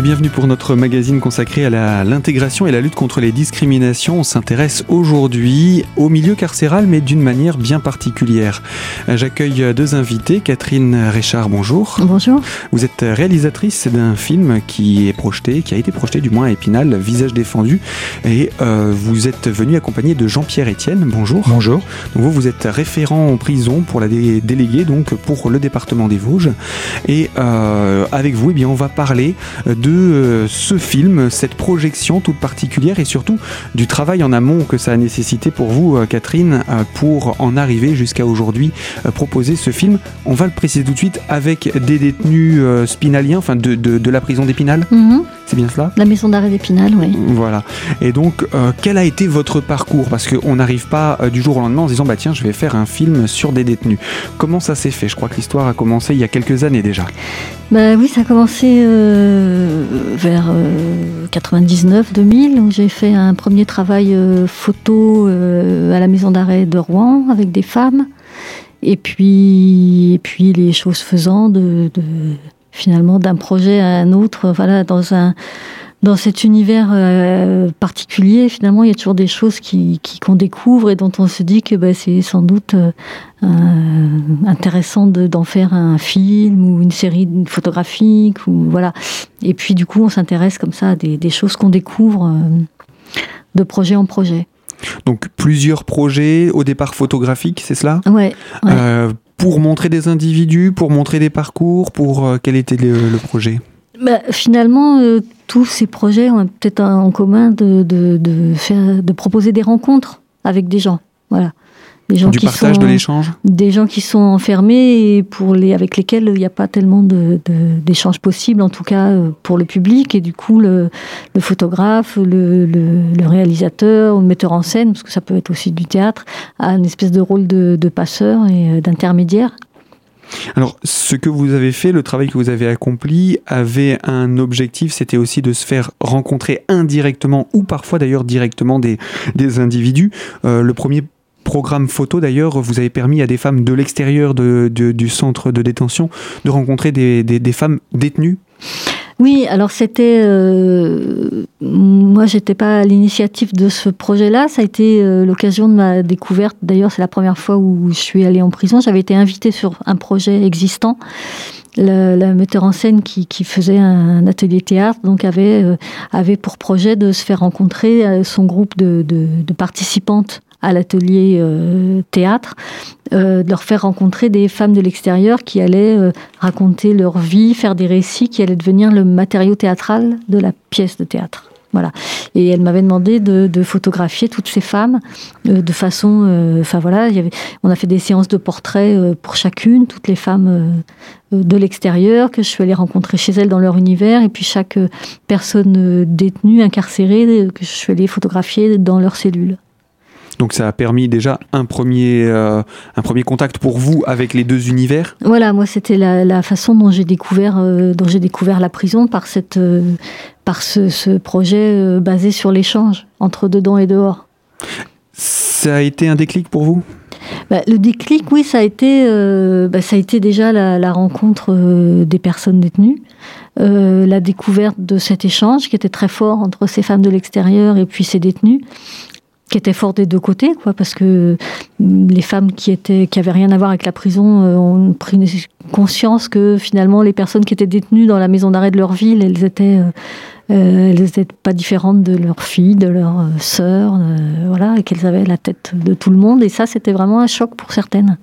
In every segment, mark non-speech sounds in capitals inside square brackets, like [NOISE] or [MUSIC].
Et bienvenue pour notre magazine consacré à l'intégration et la lutte contre les discriminations. On s'intéresse aujourd'hui au milieu carcéral, mais d'une manière bien particulière. J'accueille deux invités. Catherine Richard, bonjour. Bonjour. Vous êtes réalisatrice d'un film qui est projeté, qui a été projeté du moins à Épinal, Visage défendu. Et euh, vous êtes venu accompagné de Jean-Pierre Etienne. Bonjour. Bonjour. Donc vous, vous êtes référent en prison pour la déléguée, donc pour le département des Vosges. Et euh, avec vous, eh bien, on va parler de euh, ce film, cette projection toute particulière et surtout du travail en amont que ça a nécessité pour vous, euh, Catherine, euh, pour en arriver jusqu'à aujourd'hui proposer ce film. On va le préciser tout de suite avec des détenus spinaliens, enfin de, de, la prison d'Épinal. Mhm. C'est bien cela? La maison d'arrêt d'Épinal, oui. Voilà. Et donc, quel a été votre parcours? Parce qu'on n'arrive pas du jour au lendemain en se disant, bah tiens, je vais faire un film sur des détenus. Comment ça s'est fait? Je crois que l'histoire a commencé il y a quelques années déjà. Bah oui, ça a commencé euh, vers 99-2000 euh, j'ai fait un premier travail euh, photo à la maison d'arrêt de Rouen avec des femmes. Et puis, les choses faisant, finalement d'un projet à un autre, voilà, dans un dans cet univers euh, particulier, finalement, il y a toujours des choses qui qu'on découvre et dont on se dit que bah, c'est sans doute euh, intéressant d'en faire un film ou une série photographique ou voilà. Et puis du coup, on s'intéresse comme ça à des, des choses qu'on découvre euh, de projet en projet. Donc plusieurs projets au départ photographiques, c'est cela? Ouais. pour montrer des individus, pour montrer des parcours, pour quel était le, projet? Bah, Finalement, tous ces projets ont peut-être en commun de, de, faire, de proposer des rencontres avec des gens. Voilà. Des gens du qui partage, sont, de l'échange Des gens qui sont enfermés et pour les, avec lesquels il n'y a pas tellement d'échanges de, possibles, en tout cas euh, pour le public. Et du coup, le, le photographe, le, le, réalisateur, le metteur en scène, parce que ça peut être aussi du théâtre, a une espèce de rôle de, passeur et euh, d'intermédiaire alors, ce que vous avez fait, le travail que vous avez accompli, avait un objectif, c'était aussi de se faire rencontrer indirectement ou parfois d'ailleurs directement des, individus. Euh, le premier programme photo d'ailleurs vous avez permis à des femmes de l'extérieur du centre de détention de rencontrer des femmes détenues oui, alors c'était. Euh, moi, j'étais pas à l'initiative de ce projet-là. Ça a été euh, l'occasion de ma découverte. D'ailleurs, c'est la première fois où je suis allée en prison. J'avais été invitée sur un projet existant. Le, metteur en scène qui, qui, faisait un atelier théâtre donc avait, euh, avait pour projet de se faire rencontrer euh, son groupe de, de, de participantes à l'atelier euh, théâtre, euh, de leur faire rencontrer des femmes de l'extérieur qui allaient euh, raconter leur vie, faire des récits qui allaient devenir le matériau théâtral de la pièce de théâtre. Voilà. Et elle m'avait demandé de, de, photographier toutes ces femmes de façon. Enfin voilà, il y avait, on a fait des séances de portraits pour chacune, toutes les femmes de l'extérieur que je suis allée rencontrer chez elles dans leur univers, et puis chaque personne détenue, incarcérée, que je suis allée photographier dans leur cellule. Donc ça a permis déjà un premier, euh, un premier contact pour vous avec les deux univers? Voilà, moi c'était la, façon dont j'ai découvert, euh, dont j'ai découvert la prison par, cette, euh, par ce, projet basé sur l'échange entre dedans et dehors. Ça a été un déclic pour vous? Bah, le déclic, oui, ça a été, bah, ça a été déjà la, rencontre des personnes détenues, la découverte de cet échange qui était très fort entre ces femmes de l'extérieur et puis ces détenus, qui était fort des deux côtés, quoi, parce que les femmes qui étaient, qui avaient rien à voir avec la prison, euh, ont pris conscience que finalement les personnes qui étaient détenues dans la maison d'arrêt de leur ville, elles étaient, euh, euh, elles étaient pas différentes de leurs filles, de leurs sœurs, voilà, et qu'elles avaient la tête de tout le monde. Et ça, c'était vraiment un choc pour certaines.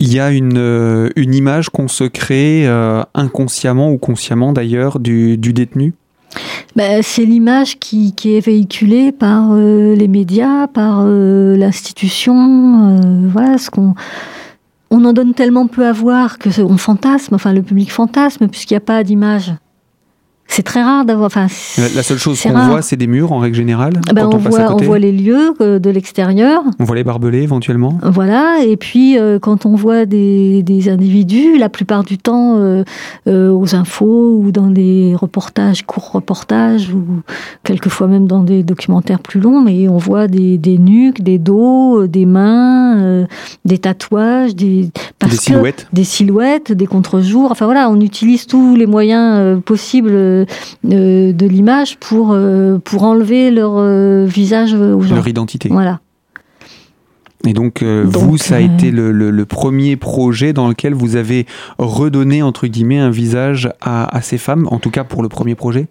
Il y a une, une image qu'on se crée inconsciemment ou consciemment d'ailleurs du détenu? Ben, c'est l'image qui, est véhiculée par euh, les médias, par euh, l'institution. Euh, voilà, ce qu'on on en donne tellement peu à voir que on fantasme, enfin le public fantasme puisqu'il n'y a pas d'image. C'est très rare d'avoir. Enfin, la, seule chose qu'on voit, c'est des murs en règle générale. Ah ben, on, voit, on voit les lieux euh, de l'extérieur. On voit les barbelés éventuellement. Voilà. Et puis euh, quand on voit des, des, individus, la plupart du temps euh, aux infos ou dans des reportages, courts reportages ou quelquefois même dans des documentaires plus longs, mais on voit des, des nuques, des dos, des mains, des tatouages, des, des silhouettes, des silhouettes, des contre-jours. Enfin voilà, on utilise tous les moyens possibles de l'image pour, pour enlever leur visage aux gens. Leur identité. Voilà. Et donc, vous, ça a été le, le, premier projet dans lequel vous avez redonné, entre guillemets, un visage à, à ces femmes, en tout cas pour le premier projet?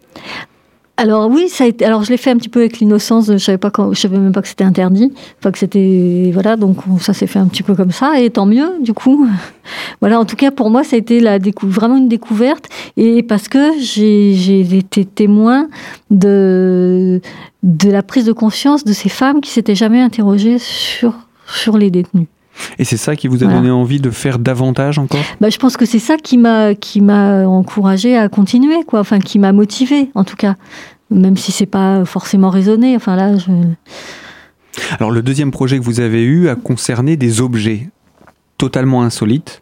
Alors oui, ça a été, alors je l'ai fait un petit peu avec l'innocence. Je savais pas quand, je savais même pas que c'était interdit, pas que c'était voilà. Donc ça s'est fait un petit peu comme ça, et tant mieux du coup. [LAUGHS] Voilà, en tout cas pour moi, ça a été la vraiment une découverte, et parce que j'ai été témoin de de la prise de conscience de ces femmes qui s'étaient jamais interrogées sur sur les détenus. Et c'est ça qui vous a donné envie de faire davantage encore? Bah, Je pense que c'est ça qui m'a qui m'a encouragé à continuer, quoi. Enfin, qui m'a motivé, en tout cas, même si c'est pas forcément raisonné. Enfin là, je... Alors le deuxième projet que vous avez eu a concerné des objets totalement insolites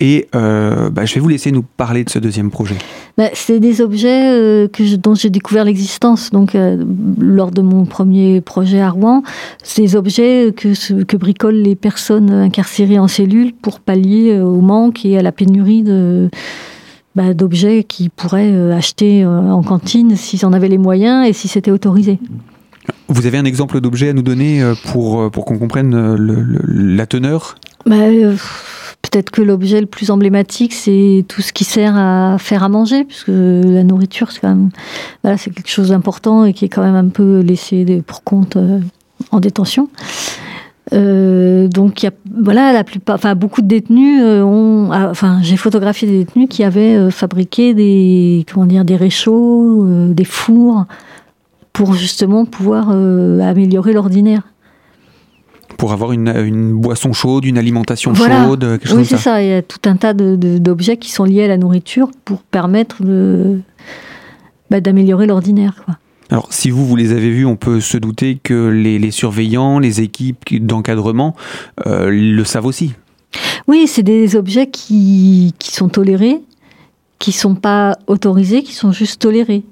et euh, bah, je vais vous laisser nous parler de ce deuxième projet. Bah, c'est des objets euh, que dont j'ai découvert l'existence donc euh, lors de mon premier projet à Rouen. C'est des objets que, que bricolent les personnes incarcérées en cellule pour pallier au manque et à la pénurie de bah, d'objets qu'ils pourraient acheter en cantine s'ils en avaient les moyens et si c'était autorisé. Vous avez un exemple d'objet à nous donner pour, pour qu'on comprenne la teneur? Peut-être que l'objet le plus emblématique, c'est tout ce qui sert à faire à manger, puisque la nourriture, c'est quand même, voilà, c'est quelque chose d'important et qui est quand même un peu laissé pour compte euh, en détention. Euh, donc, y a, voilà, la plupart, enfin, beaucoup de détenus euh, ont, ah, enfin, j'ai photographié des détenus qui avaient fabriqué des, comment dire, des réchauds, des fours, pour justement pouvoir améliorer l'ordinaire pour avoir une, boisson chaude, une alimentation chaude, quelque chose Oui, c'est ça. Il y a tout un tas d'objets qui sont liés à la nourriture pour permettre bah, d'améliorer l'ordinaire. Alors, si vous, vous les avez vus, on peut se douter que les, surveillants, les équipes d'encadrement euh, le savent aussi. Oui, c'est des objets qui, qui sont tolérés, qui ne sont pas autorisés, qui sont juste tolérés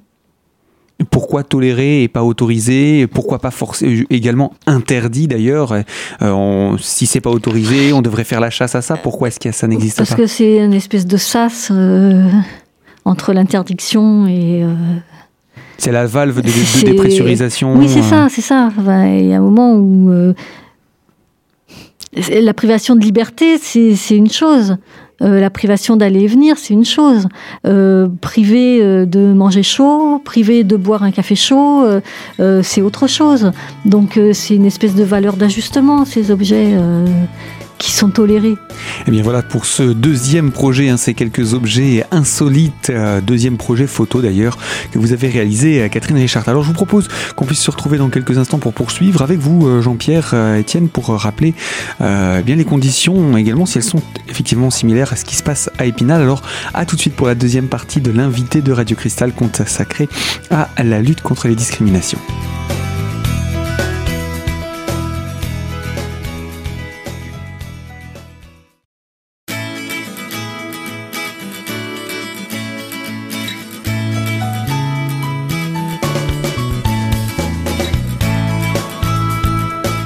pourquoi tolérer et pas autoriser Pourquoi pas forcer également interdit d'ailleurs euh, Si c'est pas autorisé, on devrait faire la chasse à ça. Pourquoi est-ce que ça n'existe pas Parce que c'est une espèce de sas euh, entre l'interdiction et. Euh, c'est la valve de, dépressurisation. Oui, c'est ça, c'est ça. il y a un moment où la privation de liberté, c'est une chose. Euh, la privation d'aller et venir, c'est une chose. Euh, priver euh, de manger chaud, priver de boire un café chaud, c'est autre chose. Donc c'est une espèce de valeur d'ajustement, ces objets sont tolérés. Et eh bien voilà pour ce deuxième projet, hein, ces quelques objets insolites, euh, deuxième projet photo d'ailleurs, que vous avez réalisé, à Catherine Richard. Alors je vous propose qu'on puisse se retrouver dans quelques instants pour poursuivre avec vous, euh, Jean-Pierre, euh, Étienne, pour rappeler bien les conditions également, si elles sont effectivement similaires à ce qui se passe à Épinal. Alors à tout de suite pour la deuxième partie de l'invité de Radio Cristal consacré à la lutte contre les discriminations.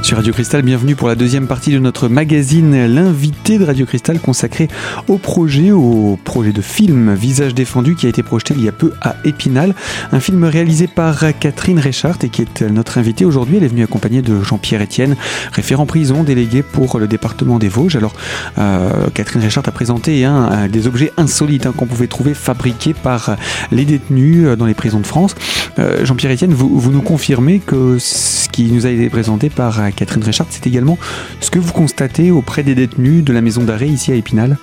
Sur Radio Cristal. Bienvenue pour la deuxième partie de notre magazine L'invité de Radio Cristal consacré au projet, au projet de film Visage défendu qui a été projeté il y a peu à Épinal. Un film réalisé par Catherine Réchart et qui est notre invitée aujourd'hui. Elle est venue accompagnée de Jean-Pierre Etienne, référent prison délégué pour le département des Vosges. Alors, euh, Catherine Réchart a présenté hein, des objets insolites hein, qu'on pouvait trouver fabriqués par les détenus euh, dans les prisons de France. Euh, Jean-Pierre Etienne, vous, vous nous confirmez que ce qui nous a été présenté par Catherine Richard, c'est également ce que vous constatez auprès des détenus de la maison d'arrêt ici à Épinal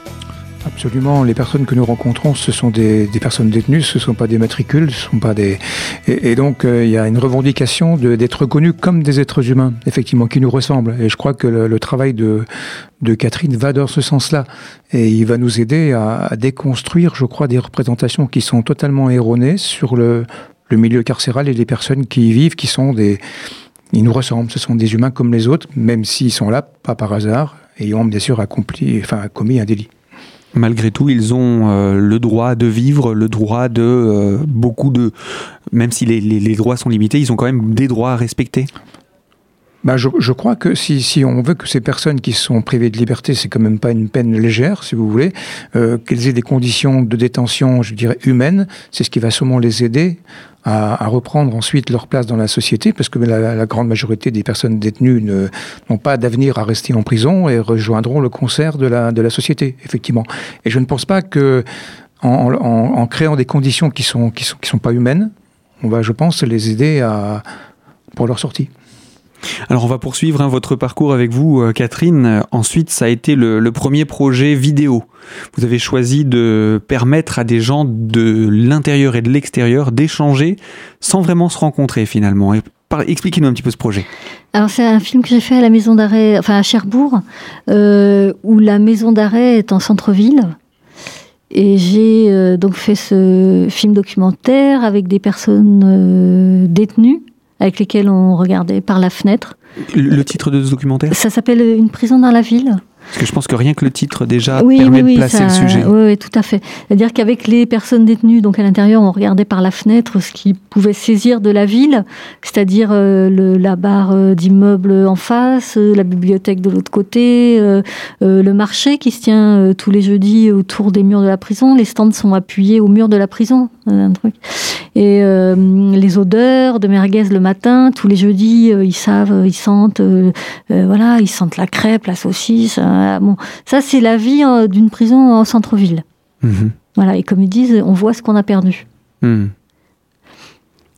Absolument. Les personnes que nous rencontrons, ce sont des, personnes détenues, ce ne sont pas des matricules, ce sont pas des. Et, donc, euh, il y a une revendication d'être reconnus comme des êtres humains, effectivement, qui nous ressemblent. Et je crois que le, travail de, Catherine va dans ce sens-là. Et il va nous aider à, déconstruire, je crois, des représentations qui sont totalement erronées sur le milieu carcéral et les personnes qui y vivent, qui sont des ils nous ressemblent, ce sont des humains comme les autres, même s'ils sont là, pas par hasard, ayant bien sûr accompli, enfin, commis un délit. Malgré tout, ils ont euh, le droit de vivre, le droit de euh, beaucoup de... Même si les, droits sont limités, ils ont quand même des droits à respecter bah, je, je, crois que si, si, on veut que ces personnes qui sont privées de liberté, c'est quand même pas une peine légère, si vous voulez, euh, qu'elles aient des conditions de détention, je dirais, humaines, c'est ce qui va sûrement les aider à, à, reprendre ensuite leur place dans la société, parce que la, la grande majorité des personnes détenues n'ont pas d'avenir à rester en prison et rejoindront le concert de la, de la société, effectivement. Et je ne pense pas que en, en, en créant des conditions qui sont, qui sont, qui sont pas humaines, on va, je pense, les aider à, pour leur sortie. Alors on va poursuivre hein, votre parcours avec vous, euh, Catherine. Ensuite, ça a été le, premier projet vidéo. Vous avez choisi de permettre à des gens de l'intérieur et de l'extérieur d'échanger sans vraiment se rencontrer finalement. Expliquez-nous un petit peu ce projet. Alors c'est un film que j'ai fait à la maison d'arrêt, enfin à Cherbourg, euh, où la maison d'arrêt est en centre-ville. Et j'ai euh, donc fait ce film documentaire avec des personnes euh, détenues avec lesquels on regardait par la fenêtre. Le titre de ce documentaire? Ça s'appelle Une prison dans la ville. Parce que je pense que rien que le titre déjà oui, permet oui, de placer ça, le sujet. Oui, oui, tout à fait. C'est-à-dire qu'avec les personnes détenues, donc à l'intérieur, on regardait par la fenêtre ce qui pouvait saisir de la ville, c'est-à-dire euh, la barre euh, d'immeubles en face, euh, la bibliothèque de l'autre côté, euh, le marché qui se tient tous les jeudis autour des murs de la prison. Les stands sont appuyés au mur de la prison, un truc. Et les odeurs de merguez le matin, tous les jeudis, ils savent, ils sentent, voilà, ils sentent la crêpe, la saucisse. Bon, ça, c'est la vie euh, d'une prison en centre-ville. Mmh. Voilà, et comme ils disent, on voit ce qu'on a perdu. Mmh.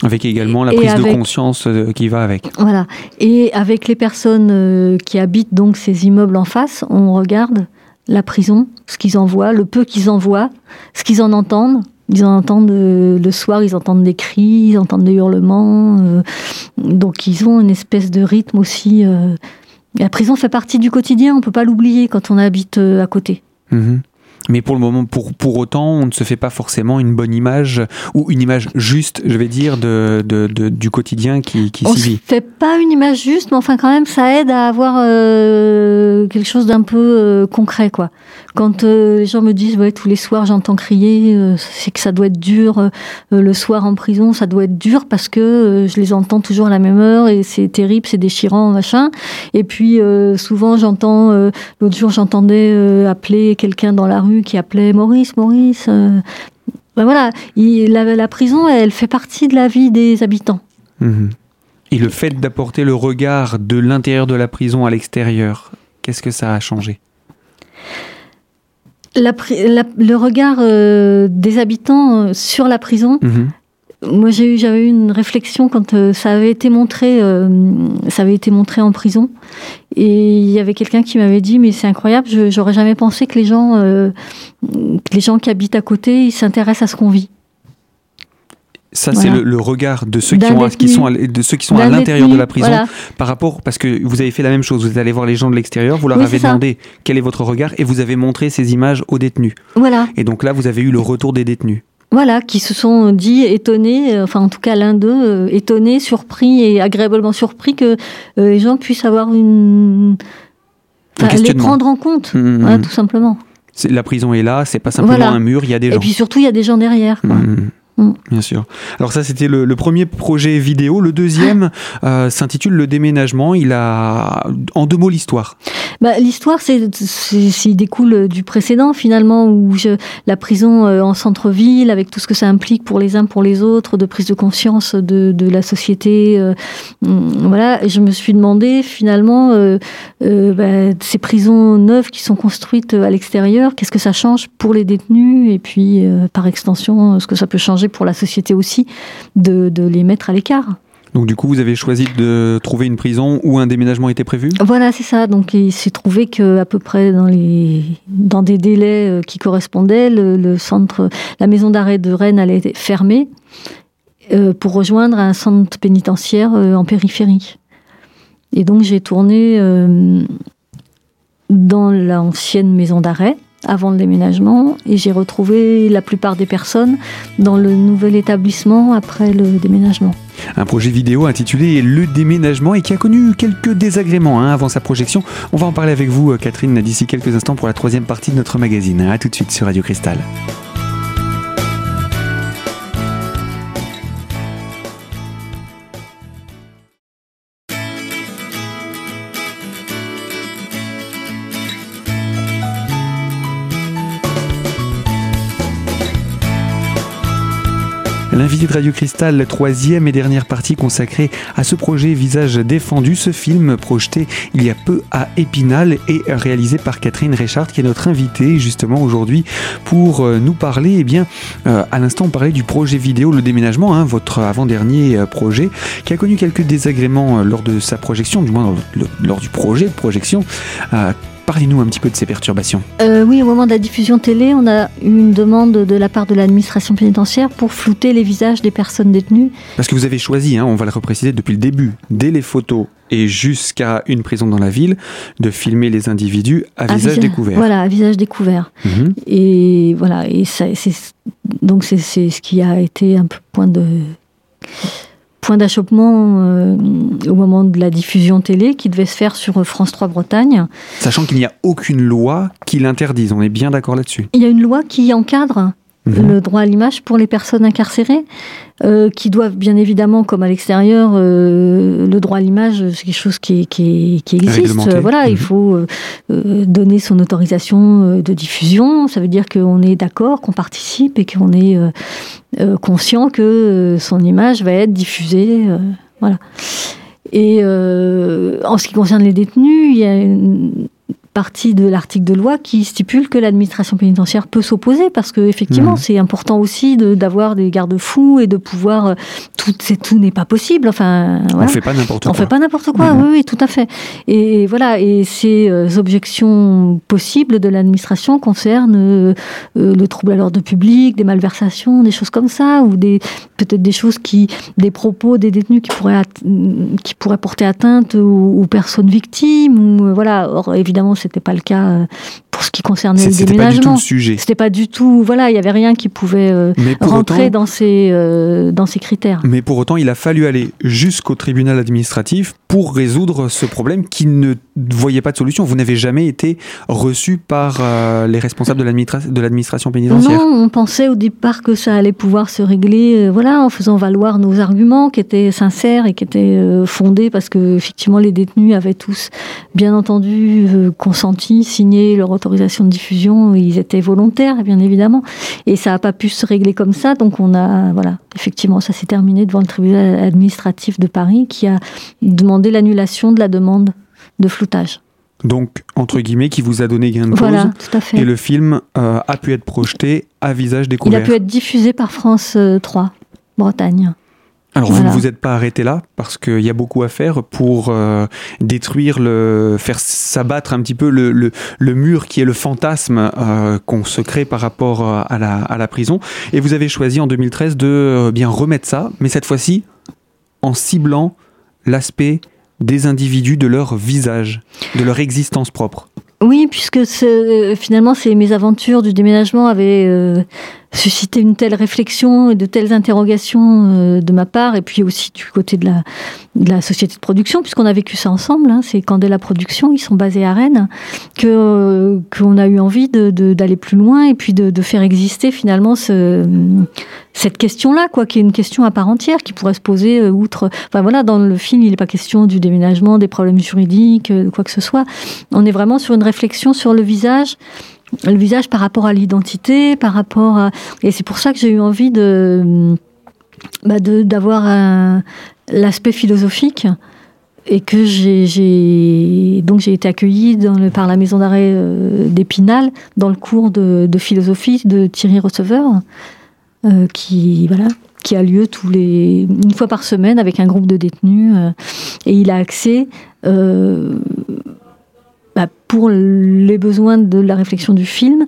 Avec également la prise avec, de conscience euh, qui va avec. Voilà. Et avec les personnes euh, qui habitent donc ces immeubles en face, on regarde la prison, ce qu'ils en voient, le peu qu'ils en voient, ce qu'ils en entendent. Ils en entendent euh, le soir, ils entendent des cris, ils entendent des hurlements. Euh, donc ils ont une espèce de rythme aussi. Euh, la prison fait partie du quotidien, on peut pas l'oublier quand on habite à côté. Mmh. Mais pour le moment, pour, pour autant, on ne se fait pas forcément une bonne image ou une image juste, je vais dire, de, de, de du quotidien qui, qui s'y vit. On ne fait pas une image juste, mais enfin quand même, ça aide à avoir euh, quelque chose d'un peu euh, concret, quoi. Quand euh, les gens me disent, ouais, tous les soirs j'entends crier, c'est que ça doit être dur. Le soir en prison, ça doit être dur parce que je les entends toujours à la même heure et c'est terrible, c'est déchirant, machin. Et puis souvent, j'entends, l'autre jour, j'entendais appeler quelqu'un dans la rue qui appelait Maurice, Maurice. Euh, ben voilà, il, la, la, prison, elle fait partie de la vie des habitants. Mmh. Et le fait d'apporter le regard de l'intérieur de la prison à l'extérieur, qu'est-ce que ça a changé? La, la, le regard euh, des habitants sur la prison, mmh moi j'avais eu une réflexion quand euh, ça avait été montré euh, ça avait été montré en prison. Et il y avait quelqu'un qui m'avait dit mais c'est incroyable j'aurais jamais pensé que les gens euh, que les gens qui habitent à côté ils s'intéressent à ce qu'on vit. Ça voilà. c'est le, le, regard de ceux qui, ont, qui sont à, de ceux qui sont à l'intérieur de la prison voilà. par rapport parce que vous avez fait la même chose vous êtes allé voir les gens de l'extérieur vous leur oui, avez demandé quel est votre regard et vous avez montré ces images aux détenus. Voilà. Et donc là vous avez eu le retour des détenus voilà, qui se sont dit étonnés, enfin en tout cas l'un d'eux, euh, étonnés, surpris et agréablement surpris que euh, les gens puissent avoir une... Enfin, les prendre en compte, mmh, voilà, tout simplement. La prison est là, c'est pas simplement voilà. un mur, il y a des gens. Et puis surtout, il y a des gens derrière. Quoi. Mmh. Mmh. Bien sûr. Alors ça, c'était le, le, premier projet vidéo. Le deuxième euh, s'intitule Le déménagement. Il a, en deux mots, l'histoire. Bah, l'histoire, c'est, c'est, découle du précédent finalement, où je, la prison euh, en centre-ville, avec tout ce que ça implique pour les uns, pour les autres, de prise de conscience de, de la société. Euh, voilà. Et je me suis demandé finalement, euh, bah, ces prisons neuves qui sont construites à l'extérieur, qu'est-ce que ça change pour les détenus? Et puis par extension, ce que ça peut changer pour la société aussi de, de les mettre à l'écart. Donc du coup, vous avez choisi de trouver une prison où un déménagement était prévu? Voilà, c'est ça. Donc il s'est trouvé que à peu près dans les dans des délais euh, qui correspondaient, le, le centre, la maison d'arrêt de Rennes allait être fermée euh, pour rejoindre un centre pénitentiaire euh, en périphérie. Et donc j'ai tourné euh, dans l'ancienne maison d'arrêt avant le déménagement et j'ai retrouvé la plupart des personnes dans le nouvel établissement après le déménagement. Un projet vidéo intitulé Le déménagement et qui a connu quelques désagréments hein, avant sa projection. On va en parler avec vous, Catherine, d'ici quelques instants pour la troisième partie de notre magazine. A tout de suite sur Radio Cristal. L'invité de Radio Cristal, troisième et dernière partie consacrée à ce projet Visage défendu, ce film projeté il y a peu à Épinal et réalisé par Catherine Richard qui est notre invitée justement aujourd'hui pour euh, nous parler, eh bien, euh, à l'instant on parlait du projet vidéo Le Déménagement, hein, votre avant-dernier euh, projet qui a connu quelques désagréments lors de sa projection, du moins lors du projet de projection. Parlez-nous un petit peu de ces perturbations. Euh, oui, au moment de la diffusion télé, on a eu une demande de la part de l'administration pénitentiaire pour flouter les visages des personnes détenues. Parce que vous avez choisi, hein, on va le repréciser depuis le début, dès les photos et jusqu'à une prison dans la ville, de filmer les individus à, visage, découvert. Voilà, à visage découvert. Mhm. Et voilà, et ça, donc c'est ce qui a été un peu point de point d'achoppement euh, au moment de la diffusion télé qui devait se faire sur France 3 Bretagne. Sachant qu'il n'y a aucune loi qui l'interdise, on est bien d'accord là-dessus. Il y a une loi qui encadre mhm. le droit à l'image pour les personnes incarcérées, euh, qui doivent bien évidemment, comme à l'extérieur, euh, le droit à l'image, c'est quelque chose qui, qui, qui existe. Voilà, il mhm. faut donner son autorisation de diffusion. Ça veut dire qu'on est d'accord, qu'on participe et qu'on est euh, conscient que euh, son image va être diffusée. Euh, voilà. Et en ce qui concerne les détenus, il y a une, partie de l'article de loi qui stipule que l'administration pénitentiaire peut s'opposer parce que effectivement mmh. c'est important aussi d'avoir des garde-fous et de pouvoir euh, tout c'est tout n'est pas possible enfin voilà. on fait pas n'importe quoi on fait pas n'importe quoi mmh. oui, oui tout à fait et voilà et ces euh, objections possibles de l'administration concernent euh, le trouble à l'ordre public des malversations des choses comme ça ou des peut-être des choses qui des propos des détenus qui pourraient qui pourraient porter atteinte aux, aux personnes victimes ou voilà or évidemment c'était pas le cas euh, pour ce qui concernait le déménagement. C'était pas du tout le sujet. C'était pas du tout, voilà, il y avait rien qui pouvait euh, rentrer dans ces euh, dans ces critères. Mais pour autant, il a fallu aller jusqu'au tribunal administratif pour résoudre ce problème qui ne voyait pas de solution. Vous n'avez jamais été reçu par les responsables de l'administration pénitentiaire. Non, on pensait au départ que ça allait pouvoir se régler, voilà, en faisant valoir nos arguments qui étaient sincères et qui étaient fondés parce que effectivement les détenus avaient tous bien entendu consenti, signé leur autorisation de diffusion, ils étaient volontaires, bien évidemment, et ça n'a pas pu se régler comme ça, donc on a, voilà, effectivement, ça s'est terminé devant le tribunal administratif de Paris qui a demandé l'annulation de la demande de floutage. Donc, entre guillemets, qui vous a donné gain de cause. Voilà, tout à fait. Et le film euh, a pu être projeté à visage découvert. Il a pu être diffusé par France 3, euh, Bretagne. Alors vous ne vous êtes pas arrêté là parce qu'il y a beaucoup à faire pour euh, détruire le, faire s'abattre un petit peu le, le, mur qui est le fantasme euh, qu'on se crée par rapport euh, à la, à la prison. Et vous avez choisi en 2013 de bien remettre ça, mais cette fois-ci en ciblant l'aspect des individus, de leur visage, de leur existence propre. Oui, puisque finalement ces mésaventures du déménagement avaient susciter une telle réflexion et de telles interrogations euh, de ma part, et puis aussi du côté de la, de la société de production, puisqu'on a vécu ça ensemble, hein, c'est la Production, ils sont basés à Rennes, que euh, qu'on a eu envie d'aller de, d'aller plus loin et puis de, de faire exister finalement ce, cette question-là, quoi, qui est une question à part entière, qui pourrait se poser euh, outre. Enfin voilà, dans le film, il n'est pas question du déménagement, des problèmes juridiques, de quoi que ce soit. On est vraiment sur une réflexion sur le visage le visage par rapport à l'identité, par rapport à... Et c'est pour ça que j'ai eu envie de bah d'avoir l'aspect philosophique. Et que j'ai donc j'ai été accueillie par la maison d'arrêt euh, d'Épinal dans le cours de, philosophie de Thierry Receveur euh, qui voilà qui a lieu tous les une fois par semaine avec un groupe de détenus euh, et il a accès bah, pour les besoins de la réflexion du film,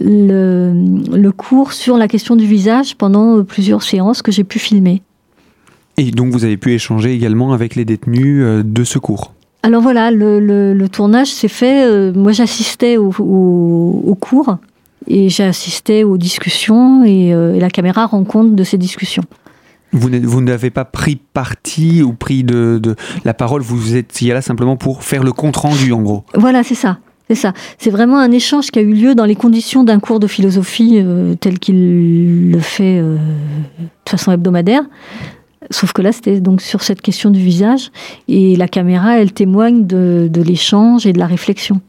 le, cours sur la question du visage pendant plusieurs séances que j'ai pu filmer. Et donc vous avez pu échanger également avec les détenus euh, de ce cours Alors voilà, le, tournage s'est fait, euh, moi j'assistais au, cours et j'assistais aux discussions et, euh, et la caméra rend compte de ces discussions. Vous n'avez pas pris parti ou pris de, la parole, vous étiez là simplement pour faire le compte-rendu en gros. Voilà, c'est ça. C'est ça. C'est vraiment un échange qui a eu lieu dans les conditions d'un cours de philosophie euh, tel qu'il le fait euh, de façon hebdomadaire. Sauf que là, c'était donc sur cette question du visage. Et la caméra, elle témoigne de, de l'échange et de la réflexion.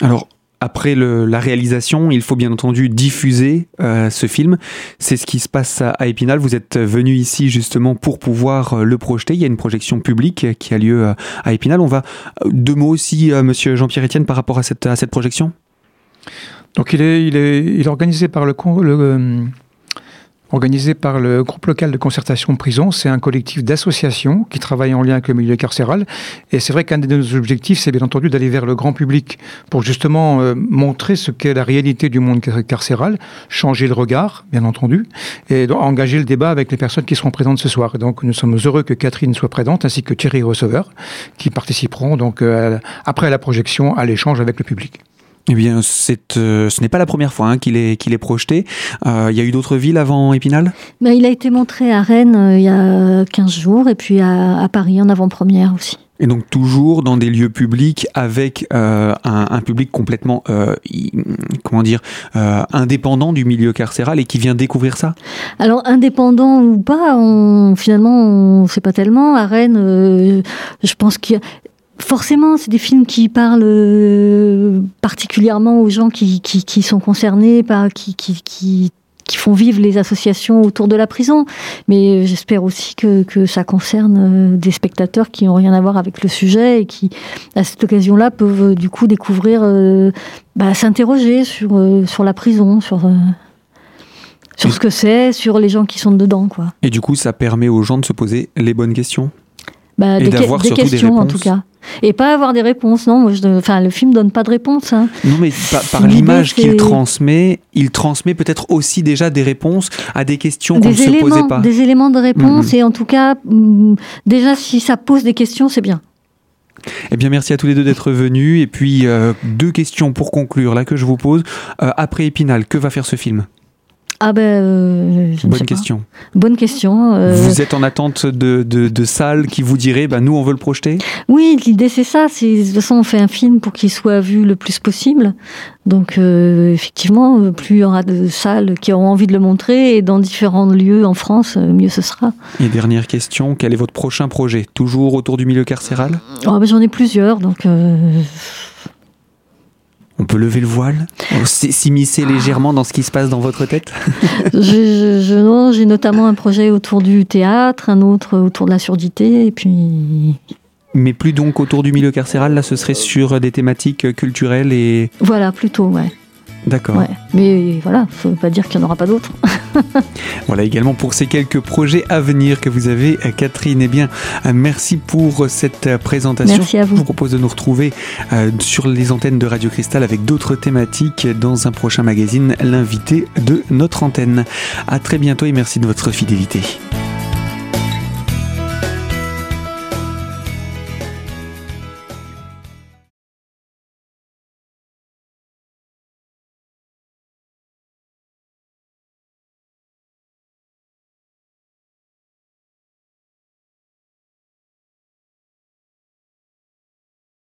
Alors, après la réalisation, il faut bien entendu diffuser euh, ce film. C'est ce qui se passe à, Épinal. Vous êtes venu ici justement pour pouvoir euh, le projeter. Il y a une projection publique qui a lieu à Épinal. On va deux mots aussi, Monsieur Jean-Pierre Etienne, par rapport à cette, projection. Donc il est, organisé par le organisé par le groupe local de concertation prison. C'est un collectif d'associations qui travaillent en lien avec le milieu carcéral. Et c'est vrai qu'un de nos objectifs, c'est bien entendu d'aller vers le grand public pour justement euh, montrer ce qu'est la réalité du monde carcéral, changer le regard, bien entendu, et engager le débat avec les personnes qui seront présentes ce soir. donc nous sommes heureux que Catherine soit présente, ainsi que Thierry Receveur, qui participeront donc euh, après la projection à l'échange avec le public. Eh bien, c'est, euh, ce n'est pas la première fois hein, qu'il, est, qu'il est projeté. Euh, il y a eu d'autres villes avant Épinal? Ben, Il a été montré à Rennes euh, il y a 15 jours et puis à, Paris en avant-première aussi. Et donc toujours dans des lieux publics avec un, public complètement, comment dire, indépendant du milieu carcéral et qui vient découvrir ça? Alors indépendant ou pas, on, finalement, on ne sait pas tellement. À Rennes, je pense qu'il y a, Forcément, c'est des films qui parlent euh, particulièrement aux gens qui, qui, sont concernés, par, qui, font vivre les associations autour de la prison. Mais j'espère aussi que, que, ça concerne euh, des spectateurs qui n'ont rien à voir avec le sujet et qui, à cette occasion-là, peuvent euh, du coup découvrir, bah, s'interroger sur, sur la prison, sur sur ce que c'est, sur les gens qui sont dedans. Quoi. Et du coup, ça permet aux gens de se poser les bonnes questions? Bah, des, questions en tout cas. Et pas avoir des réponses, non. Moi, je, enfin, le film donne pas de réponse. Hein. Non, mais par, l'image qu'il transmet, il transmet peut-être aussi déjà des réponses à des questions qu'on ne se posait pas. Des éléments de réponse, et en tout cas, mm, déjà, si ça pose des questions, c'est bien. Eh bien, merci à tous les deux d'être venus. Et puis, euh, deux questions pour conclure, là, que je vous pose. Euh, après Épinal, que va faire ce film? Ah ben, euh, bonne question. Bonne question. Euh. Vous êtes en attente de, de, salles qui vous diraient, bah, nous on veut le projeter? Oui, l'idée c'est ça. De toute façon on fait un film pour qu'il soit vu le plus possible. Donc euh, effectivement, plus il y aura de salles qui auront envie de le montrer et dans différents lieux en France, mieux ce sera. Et dernière question, quel est votre prochain projet? Toujours autour du milieu carcéral? Oh, ben, J'en ai plusieurs, donc on peut lever le voile S'immiscer légèrement dans ce qui se passe dans votre tête [LAUGHS] J'ai notamment un projet autour du théâtre, un autre autour de la surdité, et puis... Mais plus donc autour du milieu carcéral, là ce serait sur des thématiques culturelles et... Voilà, plutôt, ouais. D'accord. Mais voilà, veut pas dire qu'il n'y en aura pas d'autres. [LAUGHS] voilà également pour ces quelques projets à venir que vous avez, Catherine. Eh bien, merci pour cette présentation. Merci à vous. Je vous propose de nous retrouver euh, sur les antennes de Radio Cristal avec d'autres thématiques dans un prochain magazine, l'invité de notre antenne. À très bientôt et merci de votre fidélité.